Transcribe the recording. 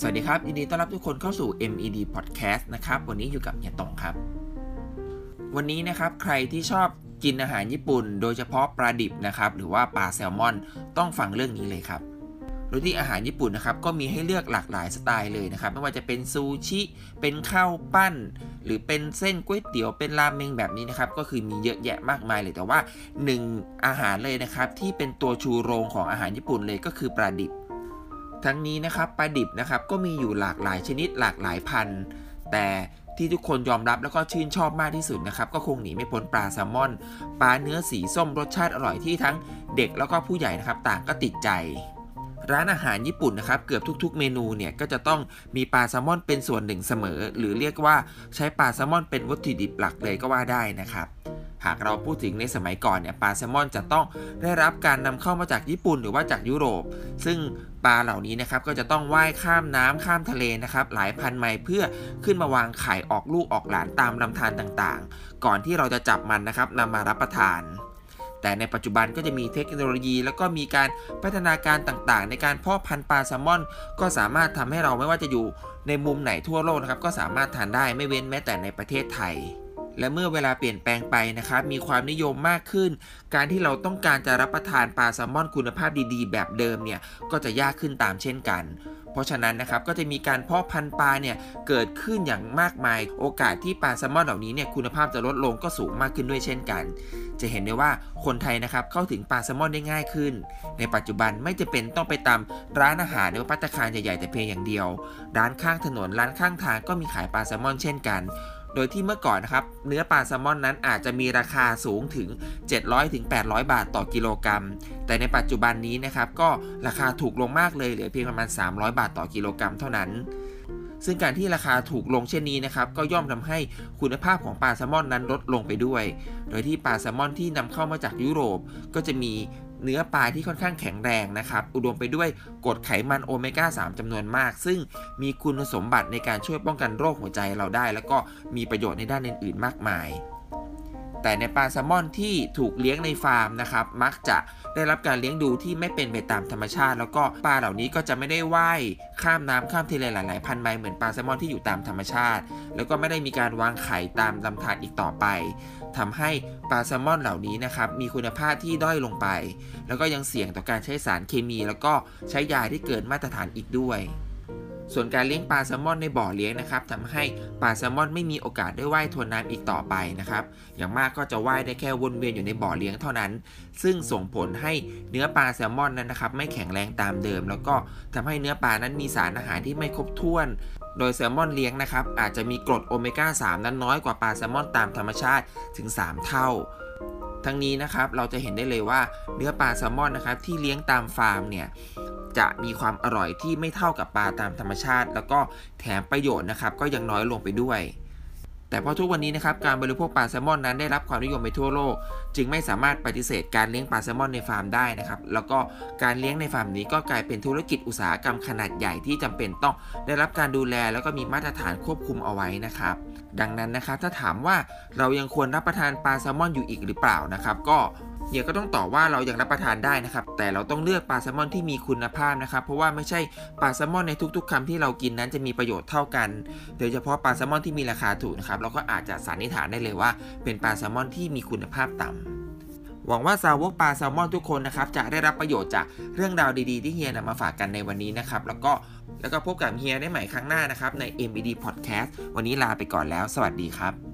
สวัสดีครับ ยินดีต้อนรับทุกคนเข้าสู่ MED Podcast นะครับ วันนี้อยู่กับเฮียตงครับ วันนี้นะครับใครที่ชอบกินอาหารญี่ปุ่น โดยเฉพาะปลาดิบนะครับ หรือว่าปลาแซลมอน ต้องฟังเรื่องนี้เลยครับโดยที่อาหารญี่ปุ่นนะครับก็มีให้เลือกหลากหลายสไตล์เลยนะครับ ไม่ว่าจะเป็นซูชิ เป็นข้าวปั้น หรือเป็นเส้นก๋วยเตี๋ยวเป็นราเมงแบบนี้นะครับ ก็คือมีเยอะแยะมากมายเลยแต่ว่าหนึ่งอาหารเลยนะครับที่เป็นตัวชูโรงของอาหารญี่ปุ่นเลยก็คือปลาดิบ ทั้งนี้นะครับปลาดิบนะครับก็มีอยู่หลากหลายชนิดหลากหลายพันธุ์แต่ที่ทุกคนยอมรับแล้วก็ชื่นชอบมากที่สุดนะครับ ก็คงหนีไม่พ้นปลาแซลมอน ปลาเนื้อสีส้มรสชาติอร่อยที่ทั้งเด็กแล้วก็ผู้ใหญ่นะครับต่างก็ติดใจ ร้านอาหารญี่ปุ่นนะครับเกือบทุกๆ เมนูเนี่ยก็จะต้องมีปลาแซลมอนเป็นส่วนหนึ่งเสมอ หรือเรียกว่าใช้ปลาแซลมอนเป็นวัตถุดิบหลักเลยก็ว่าได้นะครับ หากเราพูดถึงในสมัยก่อนเนี่ยปลาแซลมอนจะต้องได้รับการนำเข้ามาจากญี่ปุ่นหรือว่าจากยุโรป ซึ่งปลาเหล่านี้นะครับก็จะต้องว่ายข้ามน้ำข้ามทะเลนะครับหลายพันไมล์เพื่อขึ้นมาวางไข่ออกลูกออกหลานตามลำธารต่างๆ ก่อนที่เราจะจับมันนะครับนำมารับประทานแต่ในปัจจุบันก็จะมีเทคโนโลยี แล้วก็มีการพัฒนาการต่างๆ ในการเพาะพันธุ์ปลาแซลมอน ก็สามารถทำให้เราไม่ว่าจะอยู่ในมุมไหนทั่วโลกนะครับ ก็สามารถทานได้ไม่เว้นแม้แต่ในประเทศไทย และเมื่อเวลาเปลี่ยนแปลงไปนะครับ มีความนิยมมากขึ้น การที่เราต้องการจะรับประทานปลาแซลมอนคุณภาพดีๆ แบบเดิมเนี่ย ก็จะยากขึ้นตามเช่นกัน เพราะฉะนั้นนะครับ ก็จะมีการเพาะพันธุ์ปลาเนี่ย เกิดขึ้นอย่างมากมาย โอกาสที่ปลาแซลมอนเหล่านี้เนี่ยคุณภาพจะลดลงก็สูงมากขึ้นด้วยเช่นกัน จะเห็นได้ว่าคนไทยนะครับเข้าถึงปลาแซลมอนได้ง่ายขึ้น ในปัจจุบันไม่จะเป็นต้องไปตามร้านอาหารหรือปัตตาคารใหญ่ๆแต่เพียงอย่างเดียว ร้านข้างถนนร้านข้างทางก็มีขายปลาแซลมอนเช่นกัน โดยที่เมื่อก่อนนะครับเนื้อปลาแซลมอนนั้นอาจจะมีราคาสูงถึง 700ถึง800 บาทต่อกิโลกรัม แต่ในปัจจุบันนี้นะครับก็ราคาถูกลงมากเลยเหลือเพียงประมาณ 300 บาทต่อกิโลกรัมเท่านั้นซึ่งการที่ราคาถูกลงเช่นนี้นะครับก็ย่อมทำให้คุณภาพของปลาแซลมอนนั้นลดลงไปด้วย โดยที่ปลาแซลมอนที่นำเข้ามาจากยุโรป ก็จะมี เนื้อปลาที่ค่อนข้างแข็งแรงนะครับ อุดมไปด้วยกรดไขมันโอเมก้า 3จำนวนมาก ซึ่งมีคุณสมบัติในการช่วยป้องกันโรคหัวใจเราได้ แล้วก็มีประโยชน์ในด้านอื่นๆ มากมาย แต่ในปลาแซลมอนที่ถูกเลี้ยงในฟาร์มนะครับมักจะได้รับการเลี้ยงดูที่ไม่เป็นไปตามธรรมชาติ แล้วก็ปลาเหล่านี้ก็จะไม่ได้ว่ายข้ามน้ำข้ามทะเลหลาย ๆ พันไมล์เหมือนปลาแซลมอนที่อยู่ตามธรรมชาติ แล้วก็ไม่ได้มีการวางไข่ตามลำธารอีกต่อไปทำให้ปลาแซลมอนเหล่านี้นะครับมีคุณภาพที่ด้อยลงไป แล้วก็ยังเสี่ยงต่อการใช้สารเคมี แล้วก็ใช้ยาที่เกินมาตรฐานอีกด้วย ส่วนการเลี้ยงปลาแซลมอนในบ่อเลี้ยงนะครับทำให้ปลาแซลมอนไม่มีโอกาสได้ว่ายทวนน้ำอีกต่อไปนะครับ อย่างมากก็จะว่ายได้แค่วนเวียนอยู่ในบ่อเลี้ยงเท่านั้น ซึ่งส่งผลให้เนื้อปลาแซลมอนนั้นนะครับ ไม่แข็งแรงตามเดิม แล้วก็ทำให้เนื้อปลานั้นมีสารอาหารที่ไม่ครบถ้วน โดยแซลมอนเลี้ยงนะครับ อาจจะมีกรดโอเมก้า 3 นั้นน้อยกว่าปลาแซลมอนตามธรรมชาติถึง 3 เท่าทั้งนี้นะครับเราจะเห็นได้เลยว่าเนื้อปลาแซลมอนนะครับที่เลี้ยงตามฟาร์มเนี่ย จะมีความอร่อยที่ไม่เท่ากับปลาตามธรรมชาติ แล้วก็แถมประโยชน์นะครับก็ยังน้อยลงไปด้วย แต่พอทุกวันนี้นะครับการบริโภคปลาแซลมอนนั้นได้รับความนิยมไปทั่วโลก จึงไม่สามารถปฏิเสธการเลี้ยงปลาแซลมอนในฟาร์มได้นะครับแล้วก็การเลี้ยงในฟาร์มนี้ก็กลายเป็นธุรกิจอุตสาหกรรมขนาดใหญ่ที่จำเป็นต้องได้รับการดูแลแล้วก็มีมาตรฐานควบคุมเอาไว้นะครับดังนั้นนะครับถ้าถามว่าเรายังควรรับประทานปลาแซลมอนอยู่อีกหรือเปล่านะครับก็ เฮียก็ต้องตอบว่าเรายังรับประทานได้นะครับ แต่เราต้องเลือกปลาแซลมอนที่มีคุณภาพนะครับ เพราะว่าไม่ใช่ปลาแซลมอนในทุก ๆคำที่เรากินนั้นจะมีประโยชน์เท่ากัน โดยเฉพาะปลาแซลมอนที่มีราคาถูกนะครับ เราก็อาจจะสันนิษฐานได้เลยว่า เป็นปลาแซลมอนที่มีคุณภาพต่ำหวังว่าสาวกปลาแซลมอนทุกคนนะครับจะได้รับประโยชน์จากเรื่องราวดีๆ ที่เฮียนำมาฝากกันในวันนี้นะครับ แล้วก็แล้วก็พบกับเฮียได้ใหม่ครั้งหน้านะครับใน MBD Podcast วันนี้ลาไปก่อนแล้ว สวัสดีครับ